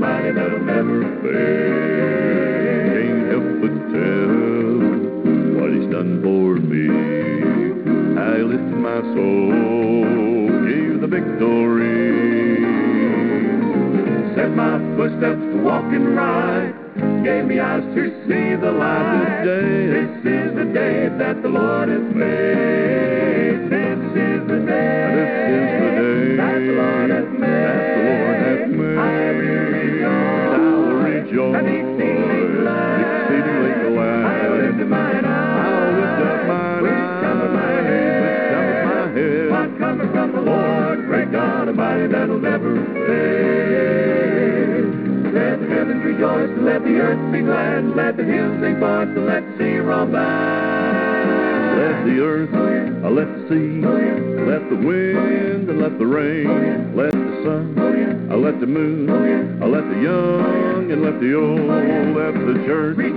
Almighty, that'll never fail. Can't help but tell what He's done for me. I lifted my soul, gave the victory. Set my footsteps to walk and right, gave me eyes to see the light. This day, this is the day that the Lord has made. This is the day, this is the day that the Lord has made. That the Lord has made. Rejoice, and exceedingly glad. Exceedingly glad. I lift mine eyes. I'll lift up mine which eyes. Cometh my head, which cometh my head. What cometh from the Lord, great God Almighty, that'll never fail. Let the heavens rejoice, and let the earth be glad, and let the hills sing forth, and let the sea roll by. Let the earth, uh, let the sea, let the wind, and let the rain, let the sun, uh, let the moon, uh, let the young, and left the old, left the church, left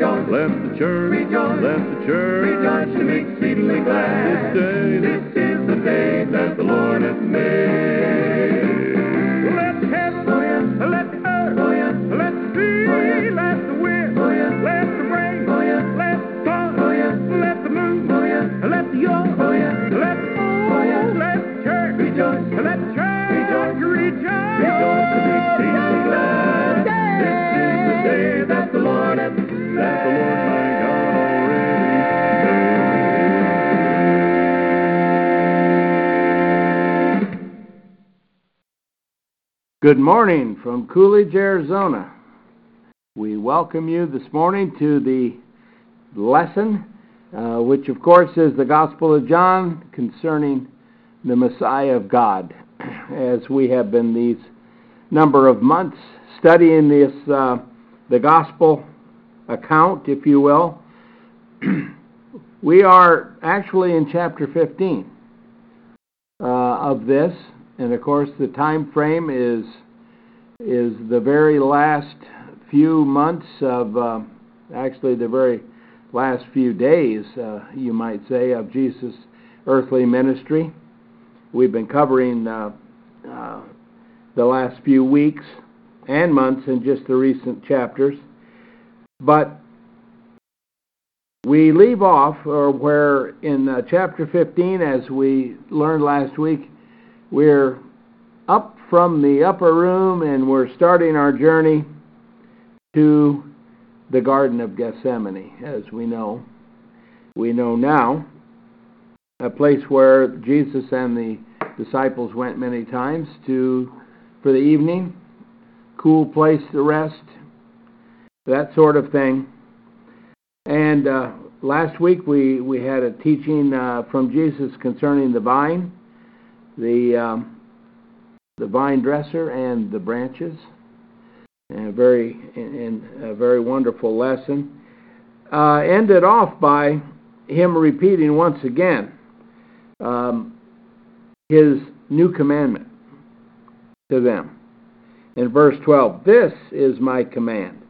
the church, left the church, rejoice and exceedingly glad. This day, this is the day that the Lord hath made. Good morning from Coolidge, Arizona. We welcome you this morning to the lesson, uh, which of course is the Gospel of John concerning the Messiah of God. As we have been these number of months studying this, uh, the Gospel account, if you will, we are actually in chapter 15 uh, of this, and of course the time frame is is the very last few months of uh, actually the very last few days, uh, you might say, of Jesus' earthly ministry. We've been covering uh, uh, the last few weeks and months in just the recent chapters, but we leave off, or where in uh, chapter 15, as we learned last week, we're up from the upper room and we're starting our journey to the Garden of Gethsemane, as we know. We know now, a place where Jesus and the disciples went many times to for the evening, cool place to rest, that sort of thing. And uh, last week we, we had a teaching uh, from Jesus concerning the vine, the um, the vine dresser, and the branches. And a very and a very wonderful lesson. Uh, ended off by him repeating once again um, his new commandment to them. In verse 12, this is my command,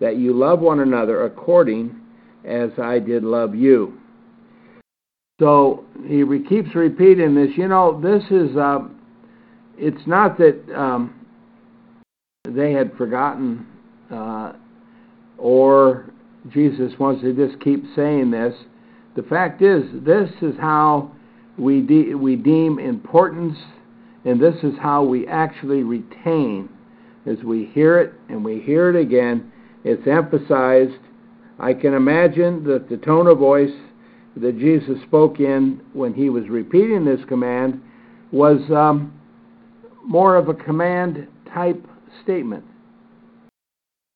that you love one another according as I did love you. So he re- keeps repeating this. You know, this is, uh, it's not that um, they had forgotten uh, or Jesus wants to just keep saying this. The fact is, this is how we, de- we deem importance, and this is how we actually retain. As we hear it and we hear it again, it's emphasized I can imagine that the tone of voice that Jesus spoke in when he was repeating this command was um, more of a command type statement.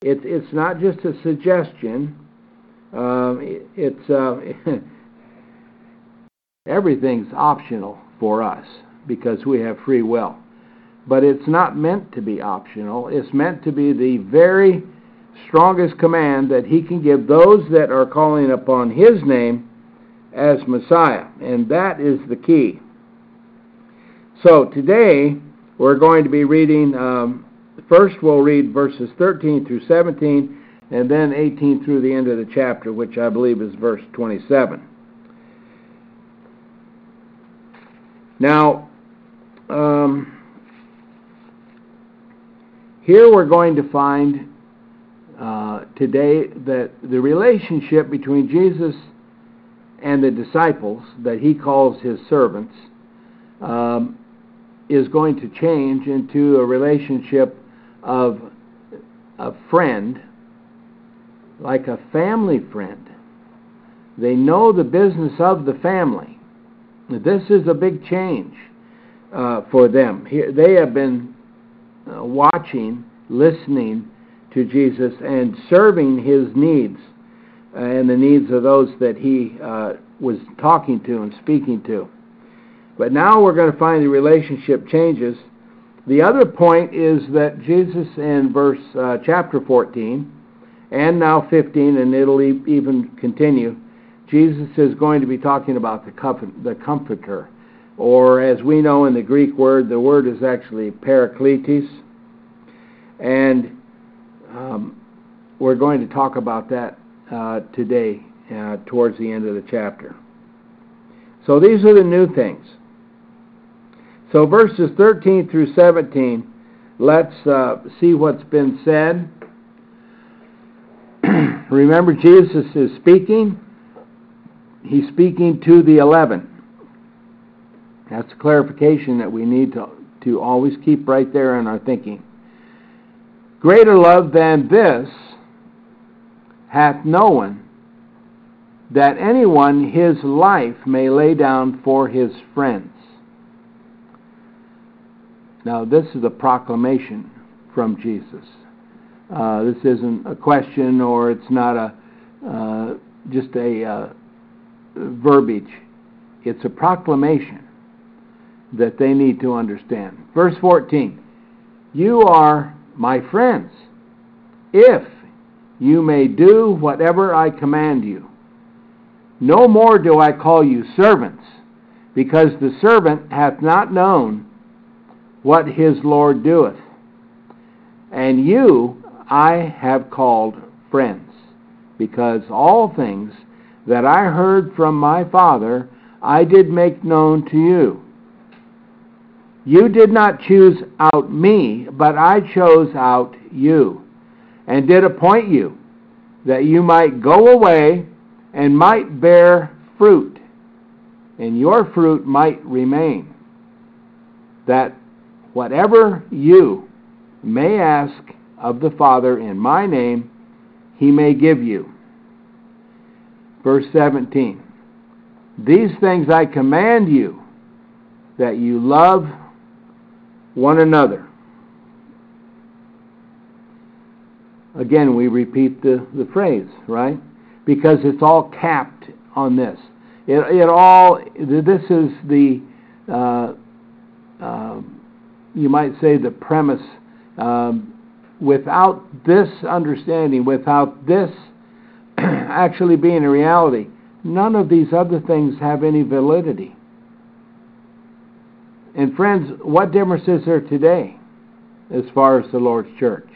It's it's not just a suggestion. Um, it, it's uh, everything's optional for us because we have free will. But it's not meant to be optional. It's meant to be the very strongest command that he can give those that are calling upon his name as Messiah. And that is the key. So today we're going to be reading, um, first we'll read verses 13 through 17, and then 18 through the end of the chapter, which I believe is verse 27. Now, um, here we're going to find uh, today that the relationship between Jesus and the disciples, that he calls his servants, um, is going to change into a relationship of a friend, like a family friend. They know the business of the family. This is a big change uh, for them. Here, they have been uh, watching, listening to Jesus, and serving his needs and the needs of those that he uh, was talking to and speaking to. But now we're going to find the relationship changes. The other point is that Jesus in verse uh, chapter 14 and now 15, and it'll e- even continue, Jesus is going to be talking about the, comfort, the comforter, or as we know in the Greek word, the word is actually parakletos, and um, we're going to talk about that uh, today uh, towards the end of the chapter. So these are the new things. So verses 13 through 17, let's uh, see what's been said. Remember, Jesus is speaking. He's speaking to the eleven. That's a clarification that we need to, to always keep right there in our thinking. Greater love than this hath no one, that anyone his life may lay down for his friends. Now, this is a proclamation from Jesus. Uh, this isn't a question or it's not a uh, just a uh, verbiage. It's a proclamation that they need to understand. Verse 14 You are my friends if you may do whatever I command you. No more do I call you servants, because the servant hath not known what his Lord doeth. And you I have called friends, because all things that I heard from my Father I did make known to you. You did not choose out me, but I chose out you, and did appoint you, that you might go away and might bear fruit, and your fruit might remain, that whatever you may ask of the Father in my name, he may give you. Verse 17 These things I command you, that you love one another. Again, we repeat the, the phrase, right? Because it's all capped on this. It, it all, this is the, uh, uh, you might say, the premise. Um, without this understanding, without this actually being a reality, none of these other things have any validity. And friends, what difference is there today as far as the Lord's church?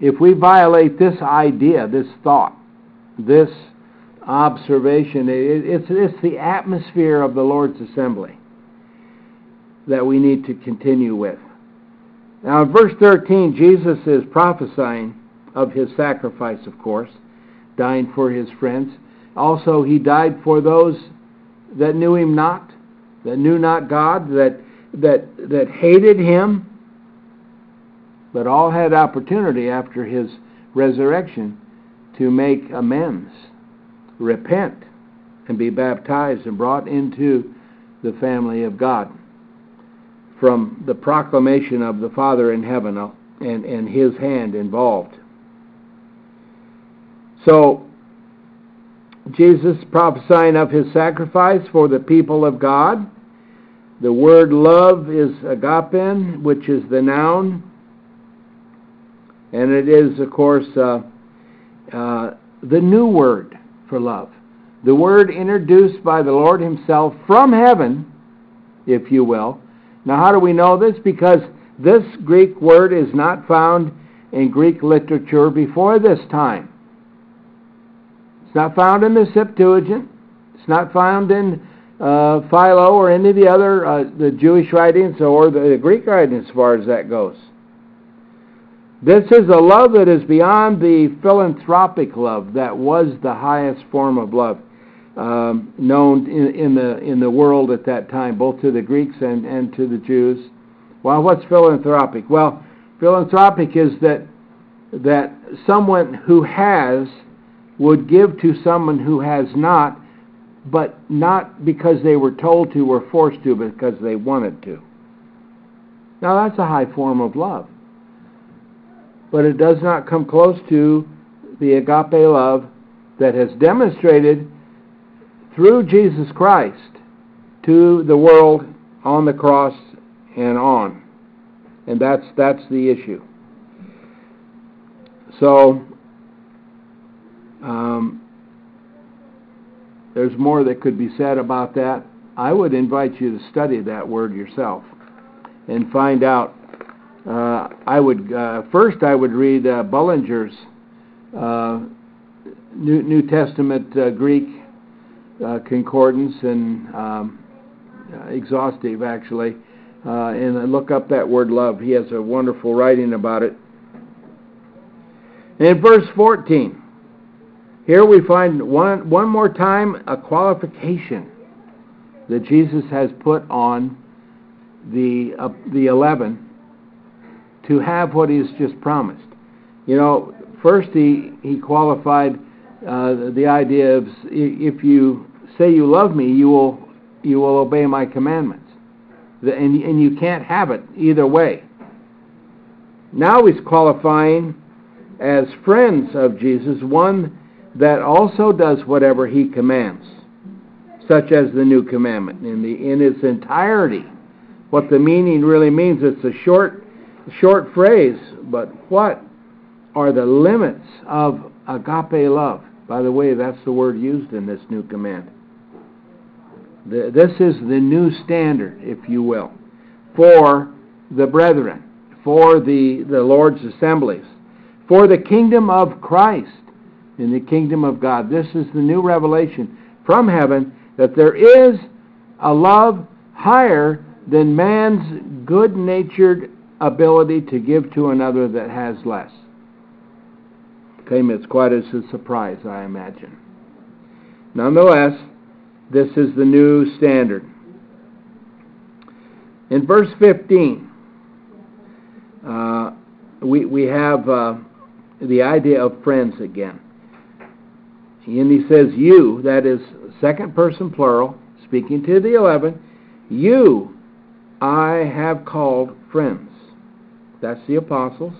If we violate this idea, this thought, this observation, it, it's, it's the atmosphere of the Lord's assembly that we need to continue with. Now, in verse 13, Jesus is prophesying of his sacrifice, of course, dying for his friends. Also, he died for those that knew him not that knew not God, that, that, that hated him, but all had opportunity after his resurrection to make amends, repent, and be baptized and brought into the family of God from the proclamation of the Father in heaven uh, and, and his hand involved. So, Jesus prophesying of his sacrifice for the people of God. The word love is agapen, which is the noun. And it is, of course, uh, uh, the new word for love. The word introduced by the Lord Himself from heaven, if you will. Now, how do we know this? Because this Greek word is not found in Greek literature before this time. It's not found in the Septuagint. It's not found in uh, Philo or any of the other uh, the Jewish writings or the, the Greek writings, as far as that goes. This is a love that is beyond the philanthropic love that was the highest form of love um, known in, in, the in the world at that time, both to the Greeks and, and to the Jews. Well, what's philanthropic? Well, philanthropic is that that someone who has would give to someone who has not, but not because they were told to or forced to, but because they wanted to. Now that's a high form of love but it does not come close to the agape love that has demonstrated through Jesus Christ to the world on the cross and on. And that's that's the issue. So um, there's more that could be said about that. I would invite you to study that word yourself and find out uh, I would uh, first I would read uh, Bullinger's uh, New, New Testament uh, Greek uh, concordance and um, exhaustive actually, and look up that word love. He has a wonderful writing about it. In verse 14, here we find one one more time a qualification that Jesus has put on the the eleven to have what he's just promised. You know, first he, he qualified uh, the idea of if you say you love me, you will you will obey my commandments, the, and and you can't have it either way. Now he's qualifying as friends of Jesus one that also does whatever he commands, such as the new commandment in the in its entirety. What the meaning really means, it's a short short phrase, but what are the limits of agape love? By the way, that's the word used in this new command. The, this is the new standard, if you will, for the brethren, for the, the Lord's assemblies, for the kingdom of Christ in the kingdom of God. This is the new revelation from heaven that there is a love higher than man's good natured ability to give to another that has less. Came as quite as a surprise, I imagine. Nonetheless, this is the new standard. In verse 15, uh, we, we have uh, the idea of friends again. And he says, You, that is second person plural, speaking to the eleven, you I have called friends. That's the apostles.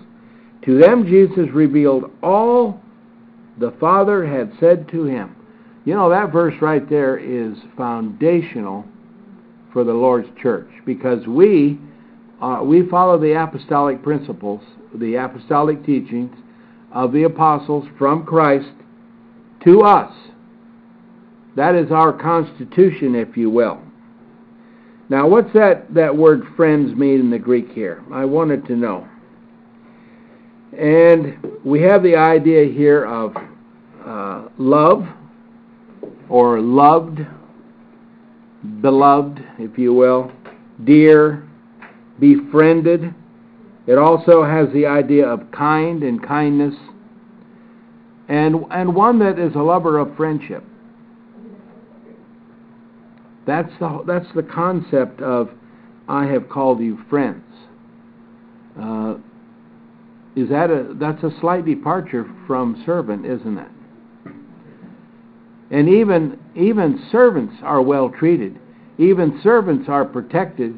To them, Jesus revealed all the Father had said to him. You know, that verse right there is foundational for the Lord's church because we, uh, we follow the apostolic principles, the apostolic teachings of the apostles from Christ to us. That is our constitution, if you will. Now, what's that, that word friends mean in the Greek here? I wanted to know. And we have the idea here of uh, love or loved, beloved, if you will, dear, befriended. It also has the idea of kind and kindness, and, and one that is a lover of friendship. That's the, that's the concept of I have called you friends. Uh, is that a that's a slight departure from servant, isn't it? And even even servants are well treated. Even servants are protected.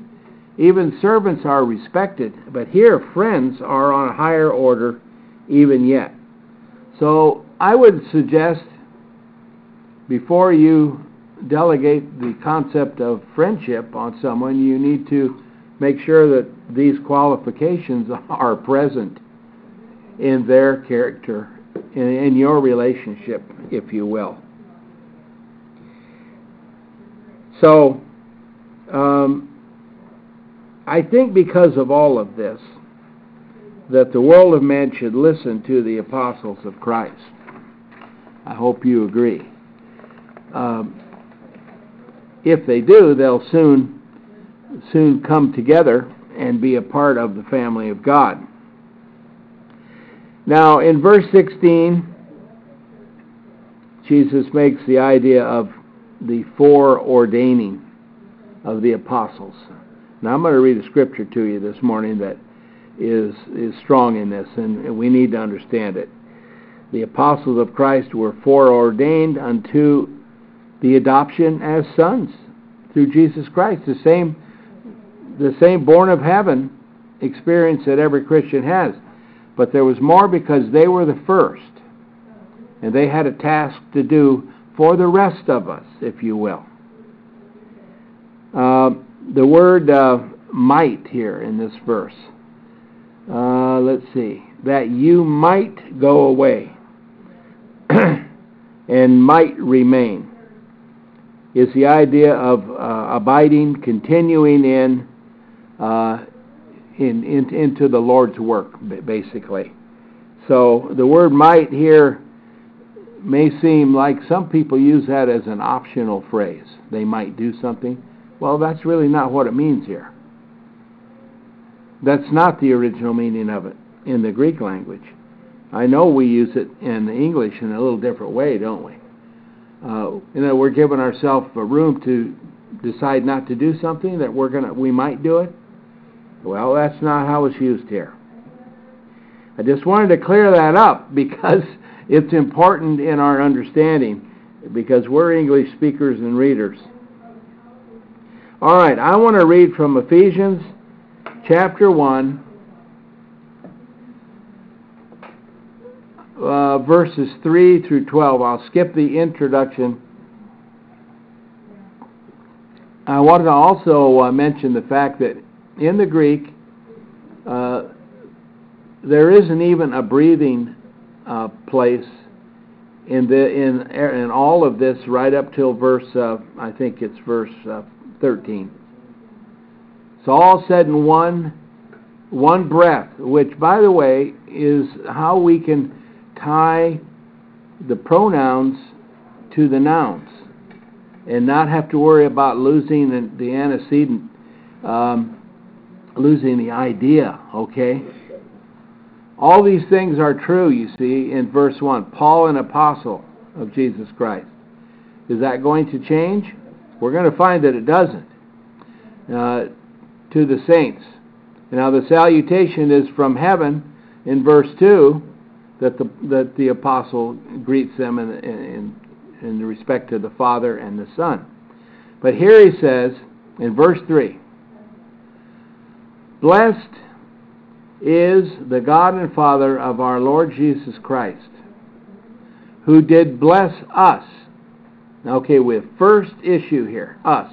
Even servants are respected. But here friends are on a higher order even yet. So I would suggest before you delegate the concept of friendship on someone, you need to make sure that these qualifications are present in their character, in, in your relationship, if you will. So, um, I think because of all of this, that the world of men should listen to the apostles of Christ. I hope you agree. Um, if they do, they'll soon soon come together and be a part of the family of God. Now, in verse 16, Jesus makes the idea of the foreordaining of the apostles. Now, I'm going to read a scripture to you this morning that is, is strong in this, and we need to understand it. The apostles of Christ were foreordained unto the adoption as sons through Jesus Christ. The same, the same born of heaven experience that every Christian has. But there was more because they were the first. And they had a task to do for the rest of us, if you will. Uh, the word uh, might here in this verse. Uh, let's see. That you might go away and might remain is the idea of uh, abiding, continuing in, uh, in, in, into the Lord's work, basically. So the word might here may seem like some people use that as an optional phrase. They might do something. Well, that's really not what it means here. That's not the original meaning of it in the Greek language. I know we use it in English in a little different way, don't we? Uh, you know, we're giving ourselves a room to decide not to do something that we're gonna we might do it. Well, that's not how it's used here. I just wanted to clear that up because it's important in our understanding because we're English speakers and readers. All right, I want to read from Ephesians chapter 1 uh, verses 3 through 12. I'll skip the introduction. I wanted to also uh, mention the fact that in the Greek, uh, there isn't even a breathing uh, place in the in in all of this right up till verse uh, I think it's verse uh, 13. It's all said in one one breath, which by the way is how we can tie the pronouns to the nouns and not have to worry about losing the, the antecedent, um, losing the idea, okay? All these things are true, you see, in verse 1. Paul, an apostle of Jesus Christ. Is that going to change? We're going to find that it doesn't. Uh, to the saints. Now, the salutation is from heaven in verse 2 that the, that the apostle greets them in, in, in respect to the Father and the Son. But here he says in verse 3 Blessed is the God and Father of our Lord Jesus Christ, who did bless us. Okay, we have first issue here us.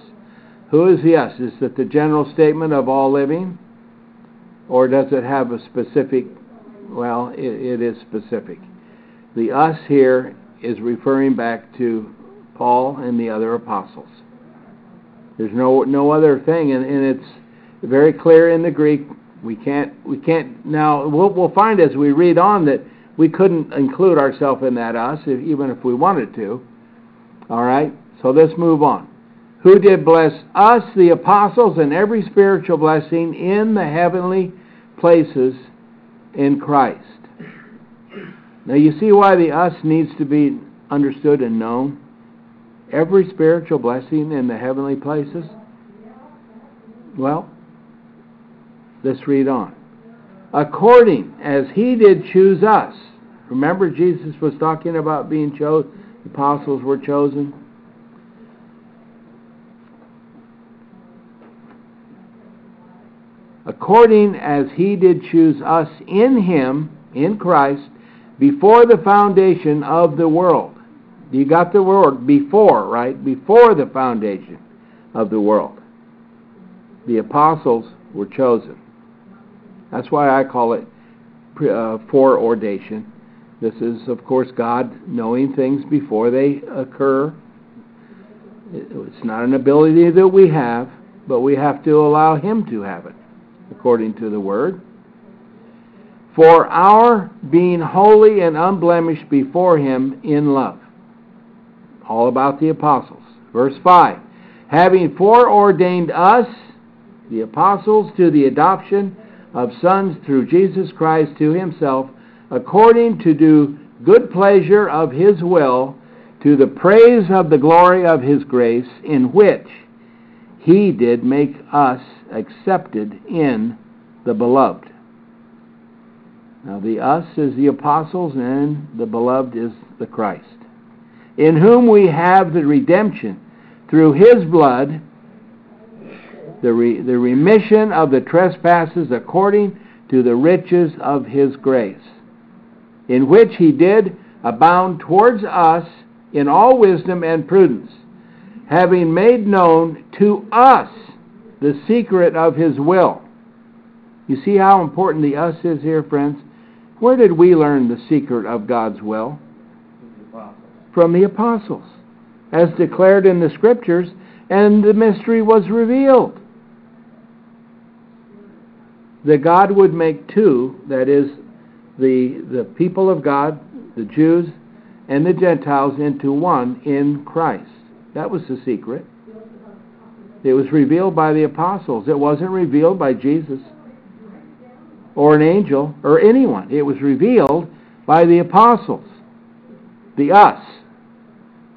Who is the us? Is it the general statement of all living? Or does it have a specific well, it, it is specific. The us here is referring back to Paul and the other apostles. There's no no other thing, and, and it's very clear in the Greek. We can't we can't now. We'll, we'll find as we read on that we couldn't include ourselves in that us, if, even if we wanted to. All right. So let's move on. Who did bless us, the apostles, and every spiritual blessing in the heavenly places in Christ. Now, you see why the us needs to be understood and known? Every spiritual blessing in the heavenly places? Well, let's read on. according as he did choose us. Remember, Jesus was talking about being chosen, the apostles were chosen. According as he did choose us in him, in Christ, before the foundation of the world. You got the word before, right? Before the foundation of the world. The apostles were chosen. That's why I call it uh, foreordation. This is, of course, God knowing things before they occur. It's not an ability that we have, but we have to allow Him to have it, according to the Word. For our being holy and unblemished before Him in love. All about the apostles. Verse 5 Having foreordained us, the apostles, to the adoption of sons through Jesus Christ to himself, according to do good pleasure of his will, to the praise of the glory of his grace, in which he did make us accepted in the beloved. Now, the us is the apostles, and the beloved is the Christ, in whom we have the redemption through his blood the, re, the remission of the trespasses according to the riches of his grace, in which he did abound towards us in all wisdom and prudence, having made known to us the secret of his will. You see how important the us is here, friends? Where did we learn the secret of God's will? From the apostles, as declared in the scriptures, and the mystery was revealed that God would make two, that is, the, the people of God, the Jews, and the Gentiles into one in Christ. That was the secret. It was revealed by the apostles. It wasn't revealed by Jesus or an angel or anyone. It was revealed by the apostles. The us.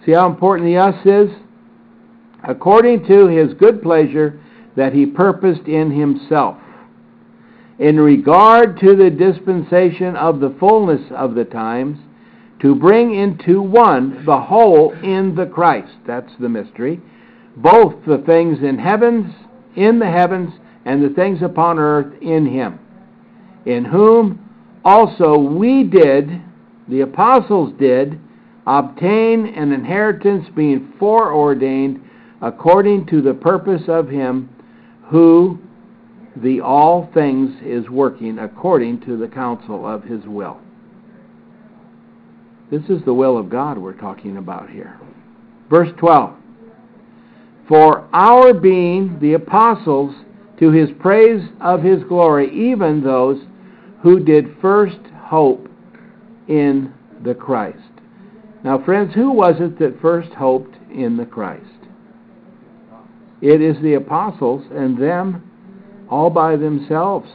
See how important the us is? According to his good pleasure that he purposed in himself in regard to the dispensation of the fullness of the times, to bring into one the whole in the Christ. That's the mystery. Both the things in heavens, in the heavens, and the things upon earth in him, in whom also we did, the apostles did, obtain an inheritance being foreordained according to the purpose of him who the all things is working according to the counsel of his will. This is the will of God we're talking about here. Verse 12 For our being the apostles to his praise of his glory, even those who did first hope in the Christ. Now, friends, who was it that first hoped in the Christ? It is the apostles and them all by themselves.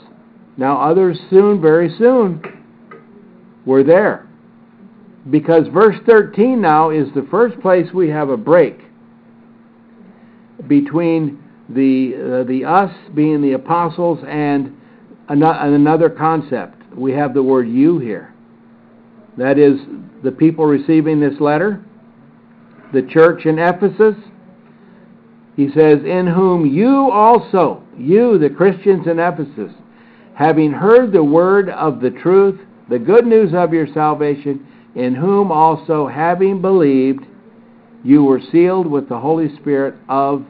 Now, others soon, very soon, were there. Because verse 13 now is the first place we have a break between the, uh, the us being the apostles and another concept. We have the word you here. That is, the people receiving this letter, the church in Ephesus. He says, In whom you also, you, the Christians in Ephesus, having heard the word of the truth, the good news of your salvation, in whom also, having believed, you were sealed with the Holy Spirit of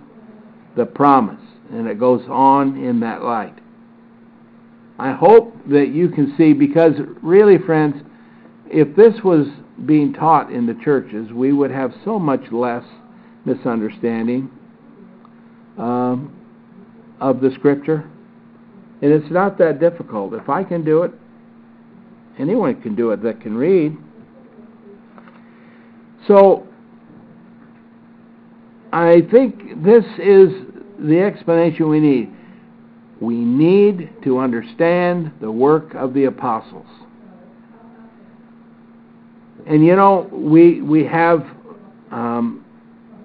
the promise. And it goes on in that light. I hope that you can see, because really, friends, if this was being taught in the churches, we would have so much less misunderstanding. Um, of the Scripture. And it's not that difficult. If I can do it, anyone can do it that can read. So, I think this is the explanation we need. We need to understand the work of the apostles. And you know, we, we have um,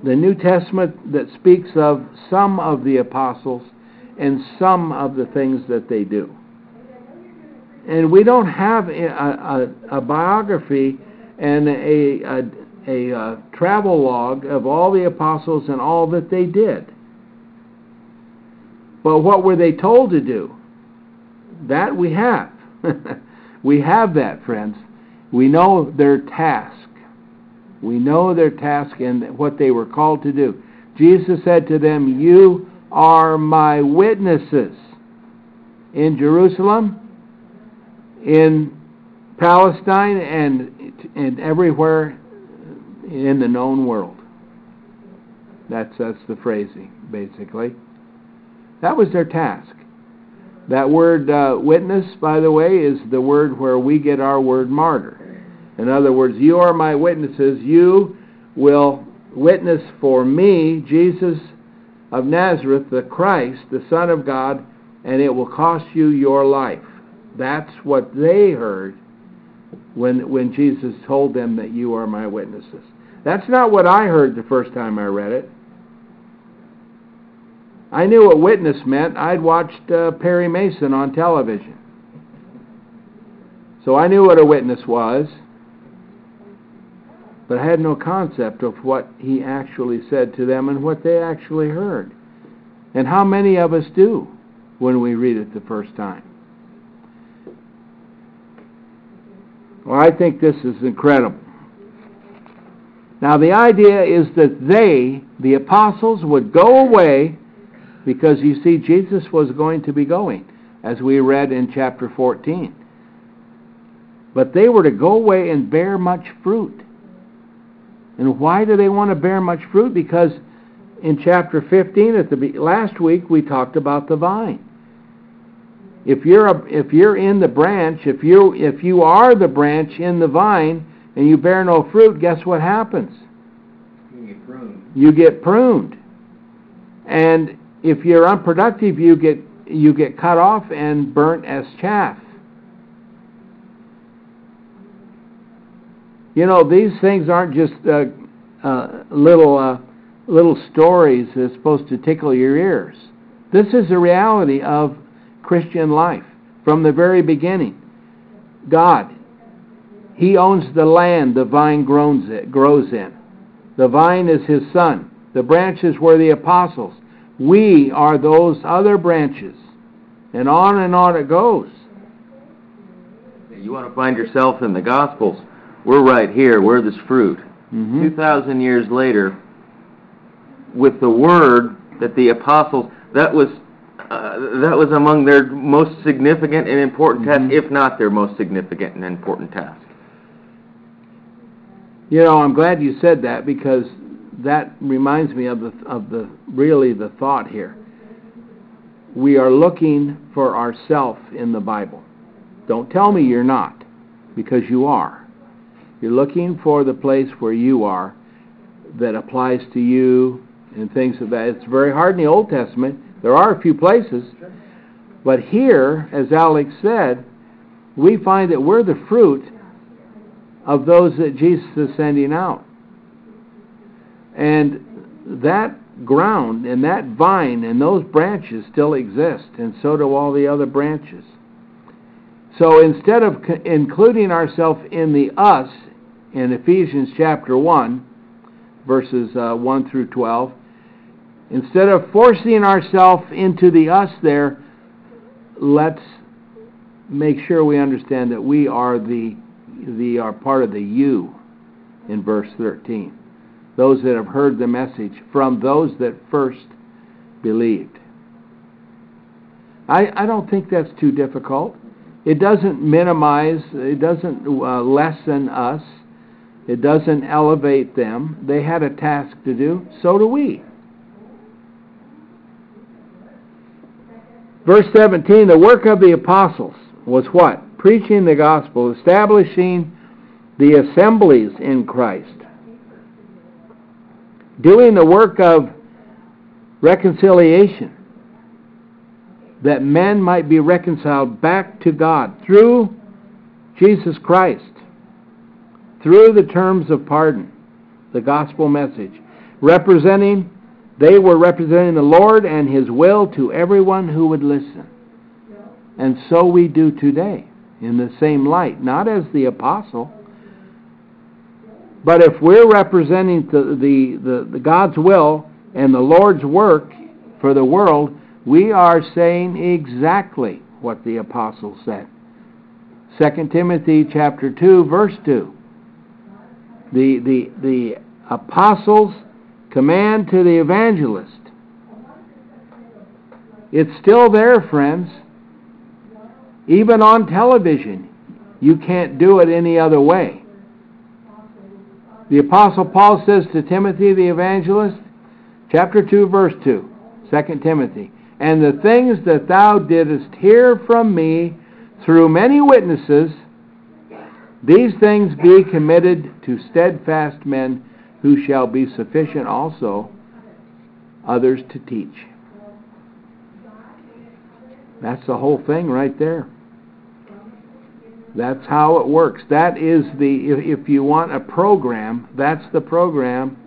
the New Testament that speaks of some of the apostles and some of the things that they do. and we don't have a, a, a biography and a, a, a, uh, travel log of all the apostles and all that they did. But what were they told to do? That we have. we have that, friends. We know their task. We know their task and what they were called to do. Jesus said to them, You are my witnesses in Jerusalem, in Palestine, and, and everywhere in the known world. That's, that's the phrasing, basically. That was their task. That word uh, witness, by the way, is the word where we get our word martyr. In other words, you are my witnesses. You will witness for me, Jesus of Nazareth, the Christ, the Son of God, and it will cost you your life. That's what they heard when, when Jesus told them that you are my witnesses. That's not what I heard the first time I read it. I knew what witness meant. I'd watched uh, Perry Mason on television. So I knew what a witness was, but I had no concept of what he actually said to them and what they actually heard. And how many of us do when we read it the first time? Well, I think this is incredible. Now, the idea is that they, the apostles, would go away because you see, Jesus was going to be going, as we read in chapter 14. But they were to go away and bear much fruit. And why do they want to bear much fruit? Because in chapter 15, at the last week, we talked about the vine. If you're a, if you're in the branch, if you if you are the branch in the vine and you bear no fruit, guess what happens? You get pruned. You get pruned. And if you're unproductive, you get you get cut off and burnt as chaff. You know, these things aren't just uh, uh, little uh, little stories that's supposed to tickle your ears. This is the reality of Christian life from the very beginning. God, He owns the land the vine grows in. The vine is His Son. The branches were the apostles. We are those other branches. And on and on it goes. You want to find yourself in the Gospels. We're right here. We're this fruit. Mm-hmm. 2,000 years later, with the word that the apostles, that was, uh, that was among their most significant and important Mhm. tasks, if not their most significant and important task. You know, I'm glad you said that because that reminds me of the of the really the thought here. We are looking for ourself in the Bible. Don't tell me you're not, because you are. You're looking for the place where you are that applies to you and things of that. It's very hard in the Old Testament. There are a few places, but here, as Alex said, we find that we're the fruit of those that Jesus is sending out. And that ground and that vine and those branches still exist, and so do all the other branches. So instead of including ourselves in the us in Ephesians chapter 1, verses uh, 1 through 12, instead of forcing ourselves into the us there, let's make sure we understand that we are the, the are part of the you in verse 13 those that have heard the message from those that first believed. I, I don't think that's too difficult. It doesn't minimize, it doesn't uh, lessen us, it doesn't elevate them. They had a task to do, so do we. Verse 17 the work of the apostles was what? Preaching the gospel, establishing the assemblies in Christ. Doing the work of reconciliation, that men might be reconciled back to God through Jesus Christ, through the terms of pardon, the gospel message, representing, they were representing the Lord and His will to everyone who would listen. And so we do today. In the same light, not as the apostle. But if we're representing the, the, the, God's will and the Lord's work for the world, we are saying exactly what the apostle said. 2 Timothy chapter 2 verse 2. The the the apostles command to the evangelist. It's still there, friends. Even on television, you can't do it any other way. The Apostle Paul says to Timothy the evangelist, chapter 2, verse 2, 2 Timothy, And the things that thou didst hear from me through many witnesses, these things be committed to steadfast men who shall be sufficient also others to teach. That's the whole thing right there. That's how it works. That is the, if, if you want a program, that's the program.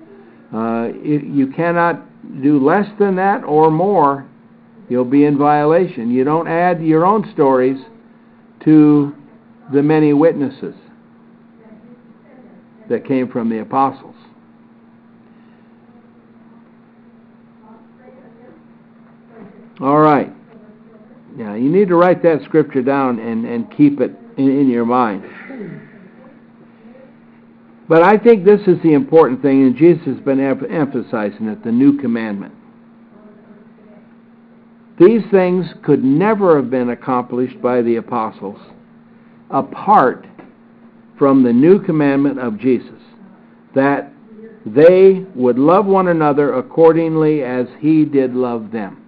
Uh, you cannot do less than that or more, you'll be in violation. You don't add your own stories to the many witnesses that came from the apostles. All right. Now, you need to write that scripture down and, and keep it in, in your mind. But I think this is the important thing, and Jesus has been emphasizing it the new commandment. These things could never have been accomplished by the apostles apart from the new commandment of Jesus that they would love one another accordingly as he did love them.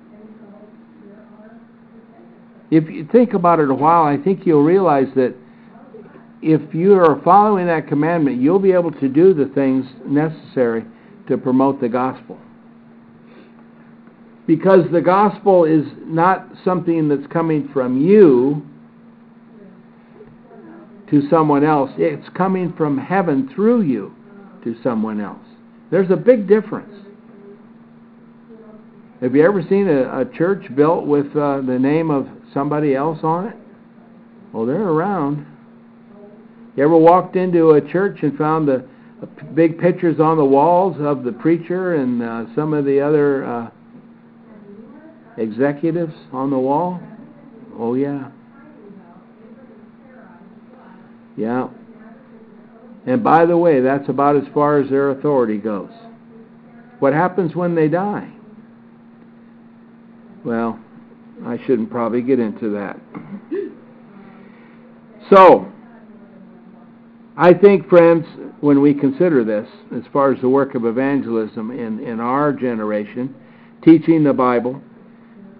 If you think about it a while, I think you'll realize that if you are following that commandment, you'll be able to do the things necessary to promote the gospel. Because the gospel is not something that's coming from you to someone else, it's coming from heaven through you to someone else. There's a big difference. Have you ever seen a, a church built with uh, the name of somebody else on it? Well, they're around. You ever walked into a church and found the uh, big pictures on the walls of the preacher and uh, some of the other uh, executives on the wall? Oh, yeah. Yeah. And by the way, that's about as far as their authority goes. What happens when they die? Well, I shouldn't probably get into that. So, I think, friends, when we consider this, as far as the work of evangelism in, in our generation, teaching the Bible,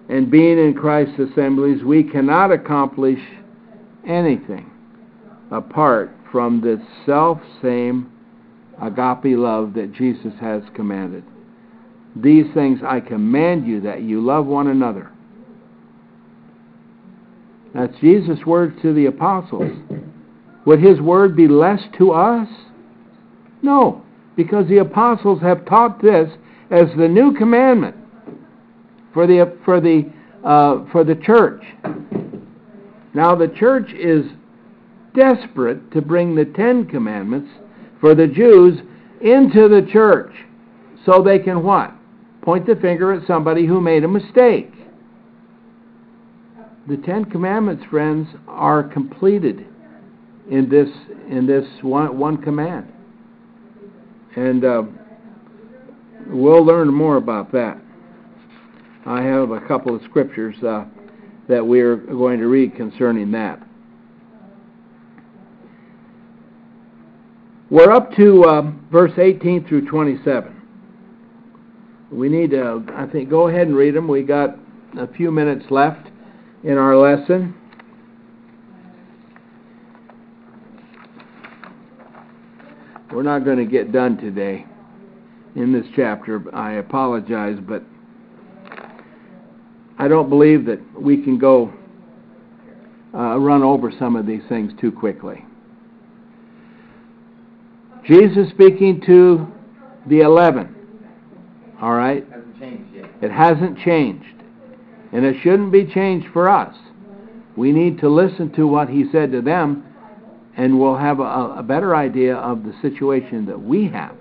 and being in Christ's assemblies, we cannot accomplish anything apart from this self same agape love that Jesus has commanded. These things I command you that you love one another. That's Jesus' word to the apostles. Would his word be less to us? No, because the apostles have taught this as the new commandment for the for the uh, for the church. Now the church is desperate to bring the Ten Commandments for the Jews into the church so they can what? Point the finger at somebody who made a mistake. The Ten Commandments, friends, are completed in this in this one, one command, and uh, we'll learn more about that. I have a couple of scriptures uh, that we're going to read concerning that. We're up to uh, verse 18 through 27. We need to, I think, go ahead and read them. We got a few minutes left in our lesson. We're not going to get done today in this chapter. I apologize, but I don't believe that we can go uh, run over some of these things too quickly. Jesus speaking to the eleven. All right? Hasn't changed yet. It hasn't changed. And it shouldn't be changed for us. We need to listen to what he said to them, and we'll have a, a better idea of the situation that we have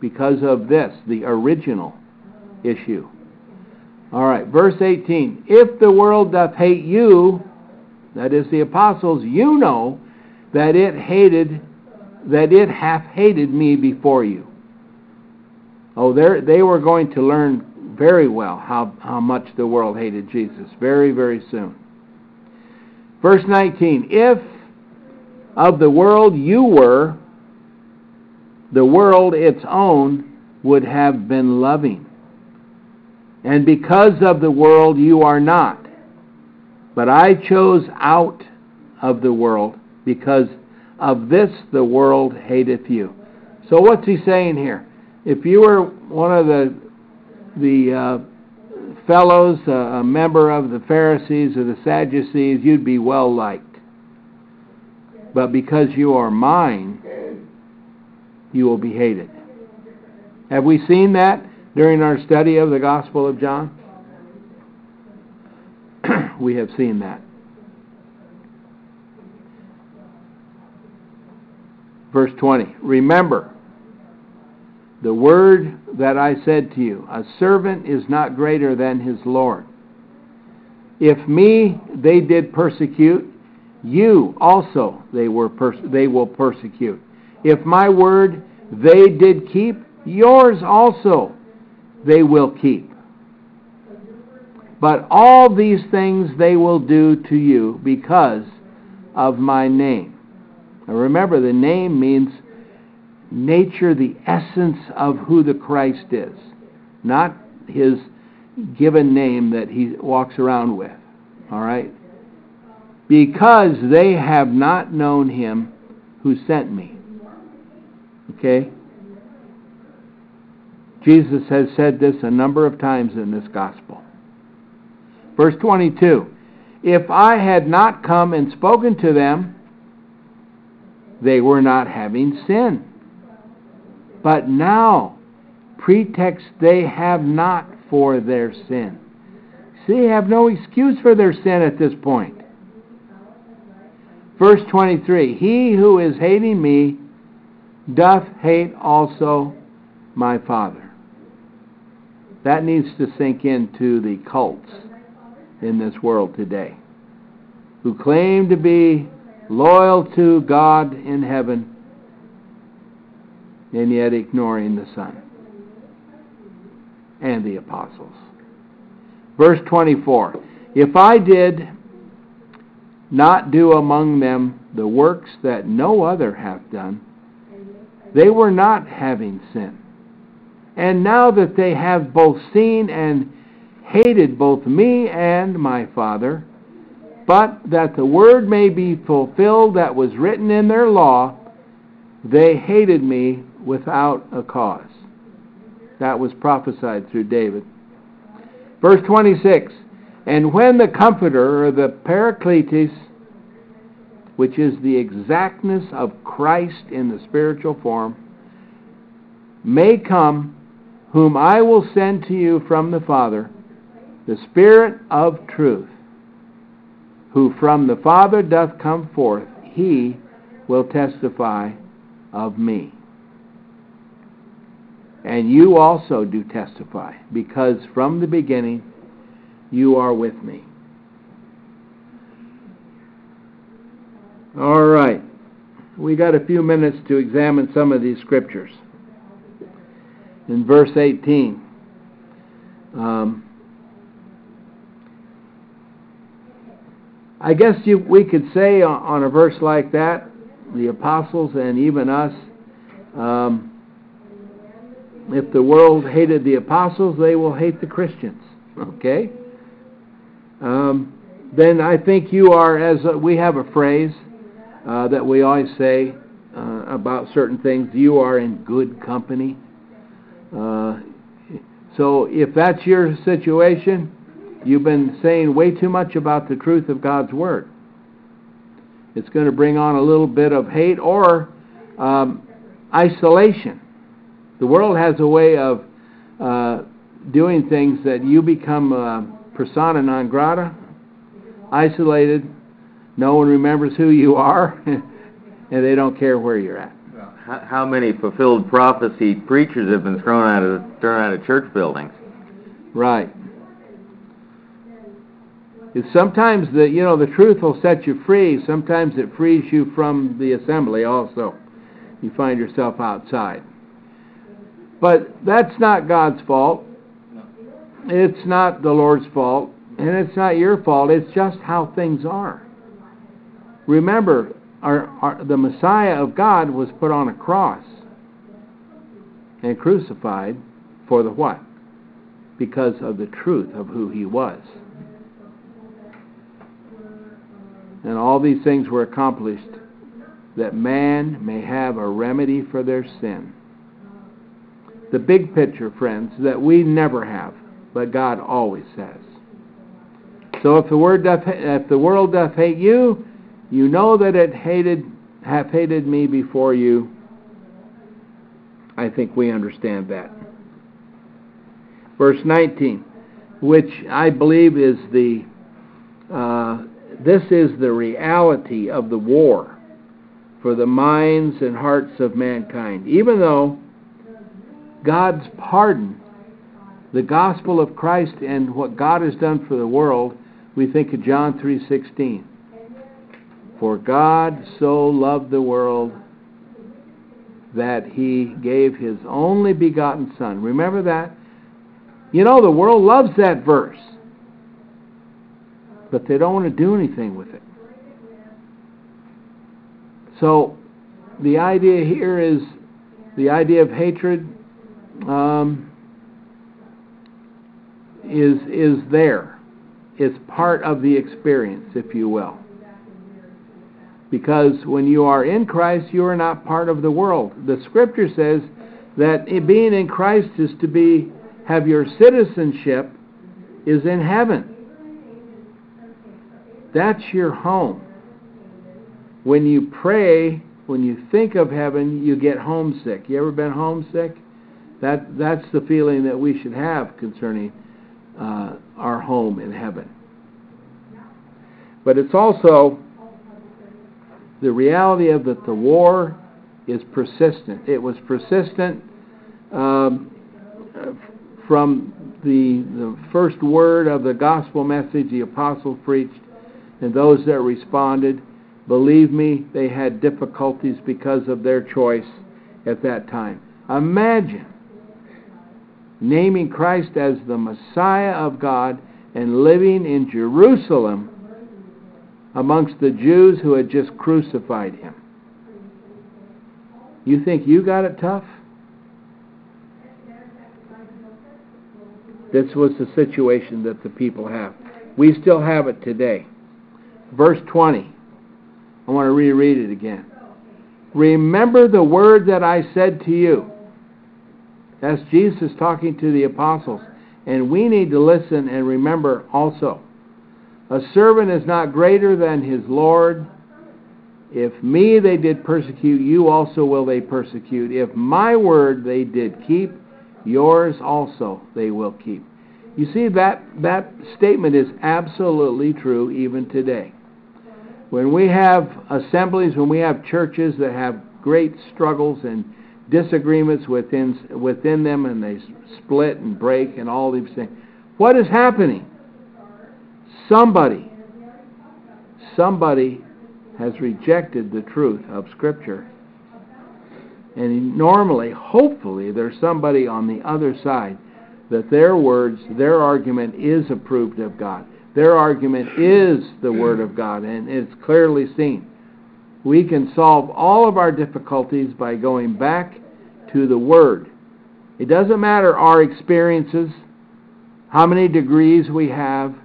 because of this, the original issue. All right, verse 18. If the world doth hate you, that is the apostles, you know that it hated, that it hath hated me before you. Oh, they were going to learn very well how, how much the world hated Jesus very, very soon. Verse 19 If of the world you were, the world its own would have been loving. And because of the world you are not. But I chose out of the world because of this the world hateth you. So what's he saying here? If you were one of the the uh, fellows, uh, a member of the Pharisees or the Sadducees, you'd be well liked. But because you are mine, you will be hated. Have we seen that during our study of the Gospel of John? we have seen that. Verse 20 Remember the word that I said to you a servant is not greater than his Lord. If me they did persecute, you also they, were pers- they will persecute. If my word they did keep, yours also they will keep. But all these things they will do to you because of my name. Now remember, the name means nature, the essence of who the Christ is, not his given name that he walks around with. All right? Because they have not known him who sent me. Okay? Jesus has said this a number of times in this gospel. Verse 22 If I had not come and spoken to them, they were not having sin. But now, pretext they have not for their sin. See, have no excuse for their sin at this point. Verse 23 He who is hating me doth hate also my Father. That needs to sink into the cults in this world today who claim to be loyal to God in heaven and yet ignoring the Son and the apostles. Verse 24 If I did not do among them the works that no other hath done, they were not having sin. And now that they have both seen and hated both me and my Father, but that the word may be fulfilled that was written in their law, they hated me without a cause. That was prophesied through David. Verse 26 And when the Comforter, or the Paracletus, which is the exactness of Christ in the spiritual form, may come, whom I will send to you from the Father, the Spirit of truth, who from the Father doth come forth, he will testify of me. And you also do testify, because from the beginning you are with me. All right. We got a few minutes to examine some of these scriptures in verse 18. Um, I guess you, we could say on, a verse like that, the apostles and even us, um, if the world hated the apostles, they will hate the Christians. Okay? Um, then I think you are, as a, we have a phrase uh, that we always say uh, about certain things, you are in good company. Uh, so if that's your situation, you've been saying way too much about the truth of God's Word. It's going to bring on a little bit of hate or um, isolation. The world has a way of uh, doing things that you become uh, persona non grata, isolated. No one remembers who you are, and they don't care where you're at. How, how many fulfilled prophecy preachers have been thrown out of thrown out of church buildings? Right. It's sometimes the you know the truth will set you free. Sometimes it frees you from the assembly. Also, you find yourself outside. But that's not God's fault. It's not the Lord's fault, and it's not your fault. It's just how things are. Remember, our, our, the Messiah of God was put on a cross and crucified for the what? Because of the truth of who he was. And all these things were accomplished that man may have a remedy for their sin. The big picture, friends, that we never have, but God always has. So if the word doth, if the world doth hate you, you know that it hated hath hated me before you. I think we understand that. Verse 19, which I believe is the uh, this is the reality of the war for the minds and hearts of mankind. Even though God's pardon, the gospel of Christ and what God has done for the world, we think of John 3:16. For God so loved the world that he gave his only begotten son. Remember that? You know the world loves that verse. But they don't want to do anything with it. So the idea here is the idea of hatred um, is is there. It's part of the experience, if you will. Because when you are in Christ, you are not part of the world. The Scripture says that being in Christ is to be have your citizenship is in heaven. That's your home. When you pray, when you think of heaven, you get homesick. You ever been homesick? That that's the feeling that we should have concerning uh, our home in heaven. But it's also the reality of that the war is persistent. It was persistent um, from the the first word of the gospel message the apostles preached, and those that responded. Believe me, they had difficulties because of their choice at that time. Imagine naming Christ as the Messiah of God and living in Jerusalem amongst the Jews who had just crucified him. You think you got it tough? This was the situation that the people have. We still have it today. Verse 20. I want to reread it again. Remember the word that I said to you. That's Jesus talking to the apostles. And we need to listen and remember also. A servant is not greater than his Lord. If me they did persecute, you also will they persecute. If my word they did keep, yours also they will keep. You see, that, that statement is absolutely true even today. When we have assemblies, when we have churches that have great struggles and disagreements within, within them and they split and break and all these things, what is happening? Somebody, somebody has rejected the truth of Scripture. And normally, hopefully, there's somebody on the other side that their words, their argument is approved of God. Their argument is the Word of God, and it's clearly seen. We can solve all of our difficulties by going back to the Word. It doesn't matter our experiences, how many degrees we have,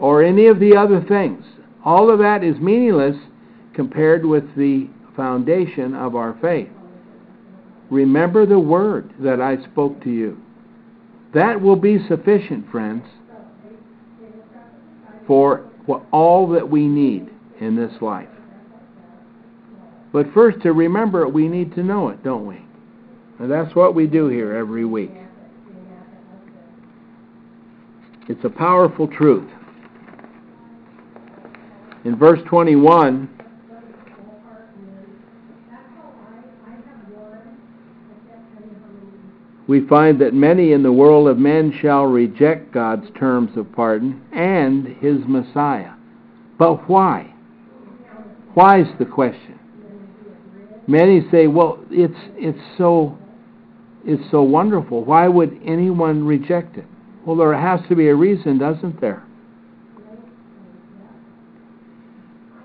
or any of the other things. All of that is meaningless compared with the foundation of our faith. Remember the word that I spoke to you. That will be sufficient, friends, for all that we need in this life. But first, to remember it, we need to know it, don't we? And that's what we do here every week. It's a powerful truth. In verse 21, we find that many in the world of men shall reject God's terms of pardon and his Messiah. But why? Why is the question? Many say, well, it's, it's, so, it's so wonderful. Why would anyone reject it? Well, there has to be a reason, doesn't there?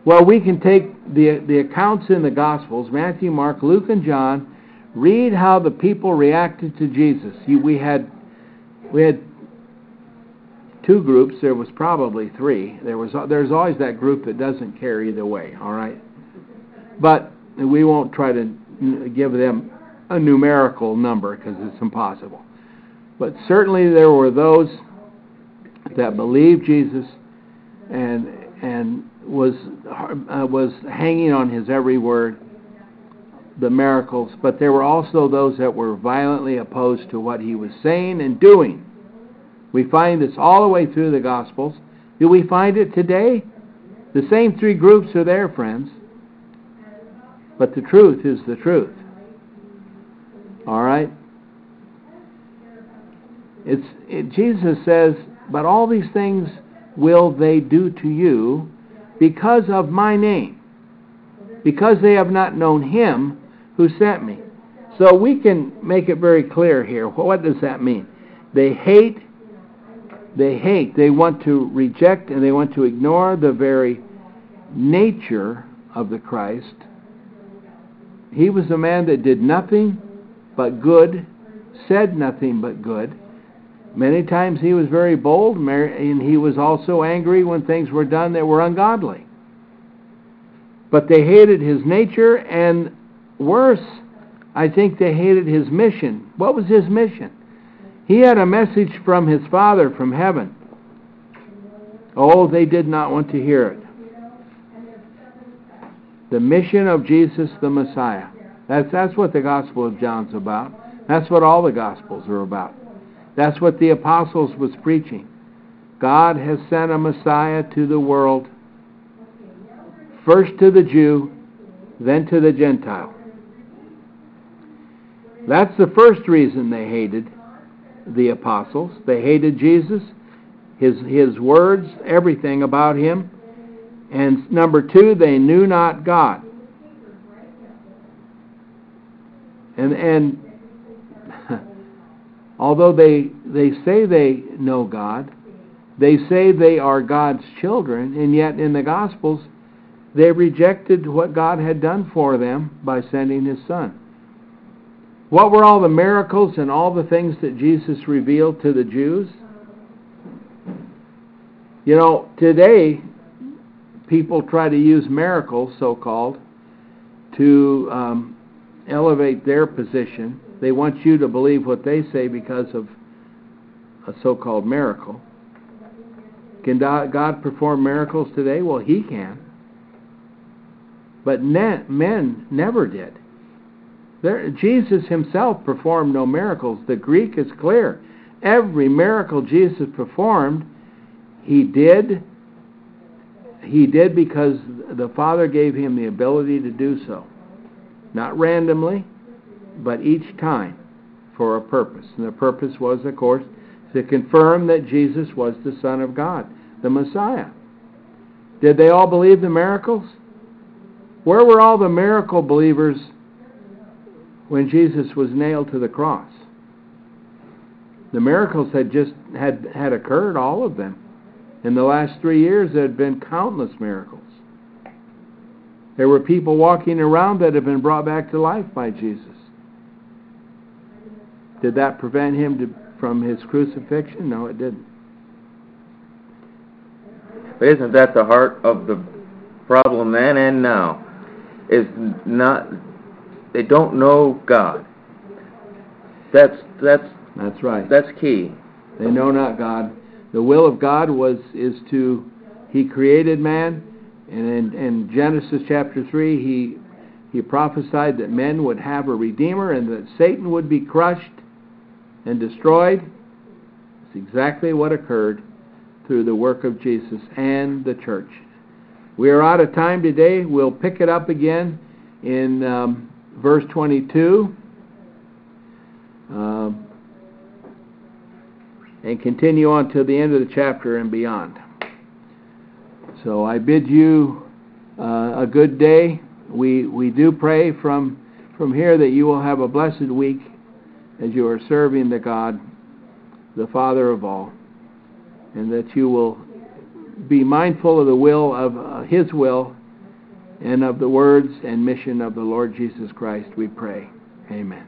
Well, we can take the, the accounts in the Gospels Matthew, Mark, Luke, and John read how the people reacted to Jesus. We had we had two groups. There was probably three. There was there's always that group that doesn't care either way. All right, but we won't try to give them a numerical number because it's impossible. But certainly there were those that believed Jesus and and was uh, was hanging on his every word the miracles, but there were also those that were violently opposed to what he was saying and doing. We find this all the way through the Gospels. Do we find it today? The same three groups are there, friends. But the truth is the truth. All right? It's it, Jesus says, "But all these things will they do to you because of my name, because they have not known him who sent me." So we can make it very clear here. What does that mean? They hate they hate, they want to reject and they want to ignore the very nature of the Christ. He was a man that did nothing but good, said nothing but good. Many times he was very bold, and he was also angry when things were done that were ungodly. But they hated his nature, and worse, I think they hated his mission. What was his mission? He had a message from his Father from heaven. Oh, they did not want to hear it. The mission of Jesus the Messiah. That's, that's what the Gospel of John's about. That's what all the Gospels are about. That's what the apostles was preaching. God has sent a Messiah to the world, first to the Jew, then to the Gentile. That's the first reason they hated the apostles. They hated Jesus, his, his words, everything about him. And number two, they knew not God. And, and although they, they say they know God, they say they are God's children, and yet in the Gospels, they rejected what God had done for them by sending His Son. What were all the miracles and all the things that Jesus revealed to the Jews? You know, today, people try to use miracles, so called, to um, elevate their position. They want you to believe what they say because of a so called miracle. Can God perform miracles today? Well, He can. But men never did. There, Jesus himself performed no miracles. The Greek is clear. Every miracle Jesus performed, he did. He did because the Father gave him the ability to do so. Not randomly, but each time for a purpose. And the purpose was, of course, to confirm that Jesus was the Son of God, the Messiah. Did they all believe the miracles? Where were all the miracle believers when Jesus was nailed to the cross. The miracles had just had, had occurred, all of them. In the last three years, there had been countless miracles. There were people walking around that had been brought back to life by Jesus. Did that prevent him to, from his crucifixion? No, it didn't. But isn't that the heart of the problem then and now? Is not they don't know God. That's that's that's right. That's key. They know not God. The will of God was is to He created man, and in, in Genesis chapter three, He He prophesied that men would have a redeemer and that Satan would be crushed and destroyed. It's exactly what occurred through the work of Jesus and the church. We are out of time today. We'll pick it up again in um, verse 22 uh, and continue on to the end of the chapter and beyond. So I bid you uh, a good day. We, we do pray from, from here that you will have a blessed week as you are serving the God, the Father of all, and that you will be mindful of the will of uh, His will and of the words and mission of the Lord Jesus Christ, we pray. Amen.